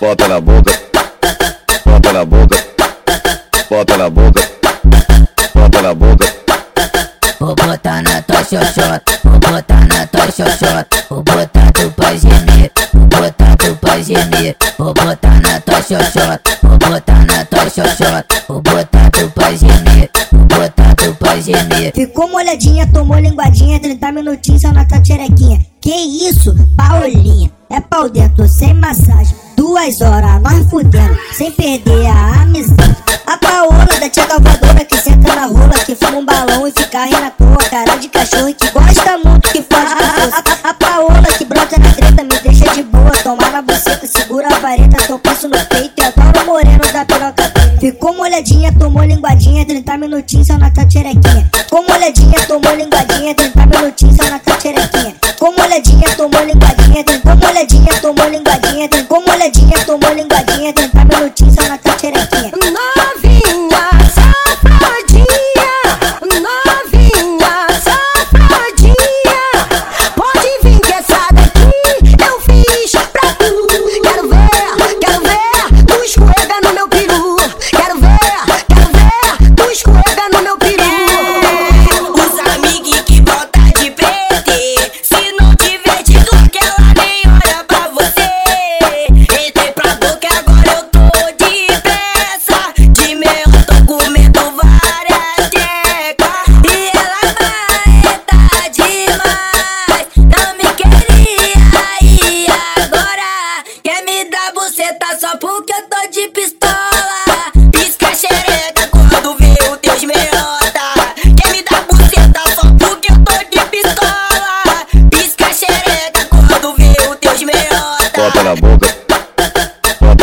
bota na boca, bota na boca, bota na boca, bota na boca. Vou botar na tua xoxota, vou botar na tua xoxota, vou botar tu pra gemer, vou botar tu pra gemer, vou botar na tua xoxota, vou botar na tua xoxota, vou botar tu pra gemer, vou botar tu pra gemer. Ficou molhadinha, tomou linguadinha, 30 minutinhos só na tua xerequinha. Que isso, Paulinha? É pau dentro, sem massagem. Duas horas, nós fudendo, sem perder a amizade. A Paola da tia Galvadora que senta na rola, que fuma um balão e fica rindo à toa. Cara de cachorro que gosta muito, que faz. A, a, a Paola que brota na treta, me deixa de boa. Tomar na buceta, segura a vareta, que passo no peito. Adoro o moreno da piroca. Ficou molhadinha, tomou linguadinha, 30 minutinhos só na tua. Ficou molhadinha, tomou linguadinha, 30 minutinhos só na tua. Ficou molhadinha, tomou linguadinha, ficou molhadinha, tomou 30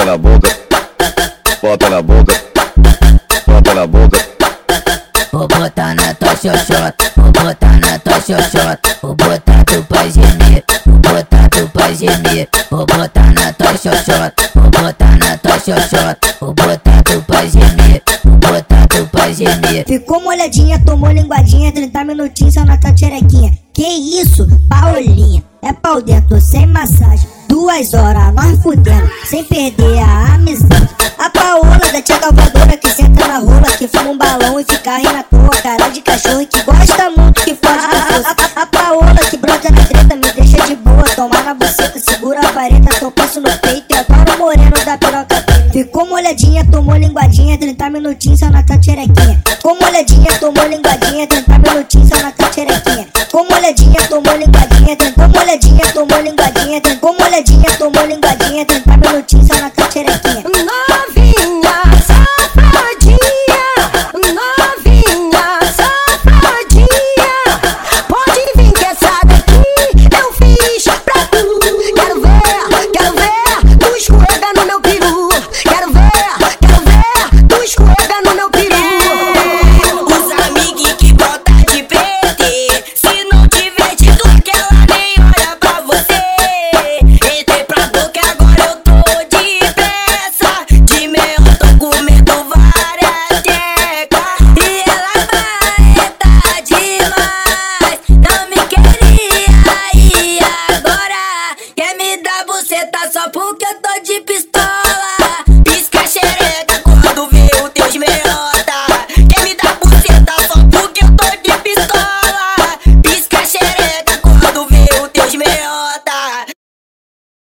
bota na boca, bota na boca, bota na boca. Vou botar na tua xoxota, vou botar na tua xoxota, vou botar tu pra gemer, vou botar tu pra gemer, vou botar na tua xoxota, vou botar na tua xoxota, vou botar tu pra gemer, vou botar tu pra gemer. Ficou molhadinha, tomou linguadinha, 30 minutinhos só na tua xerequinha. Que isso, Paulinha? É pau dentro, sem massagem. Duas horas, nós fudendo, sem perder a amizade. A Paola da tia Galvadora que senta na rola, que fuma um balão e fica rindo à toa. Cara de cachorro que gosta muito, que força. A, a, a Paola que brota na treta, me deixa de boa. Tomar na buceta, segura a vareta, passo no peito. E adoro o moreno da piroca. Ficou molhadinha, tomou linguadinha, 30 minutinhos só na tua xerequinha. Ficou molhadinha, tomou linguadinha, 30 minutinhos só na tua xerequinha. Ficou molhadinha, tomou linguadinha, ficou molhadinha, tomou linguadinha, tomou linguadinha, 30 minutinhos só na tua xerequinha.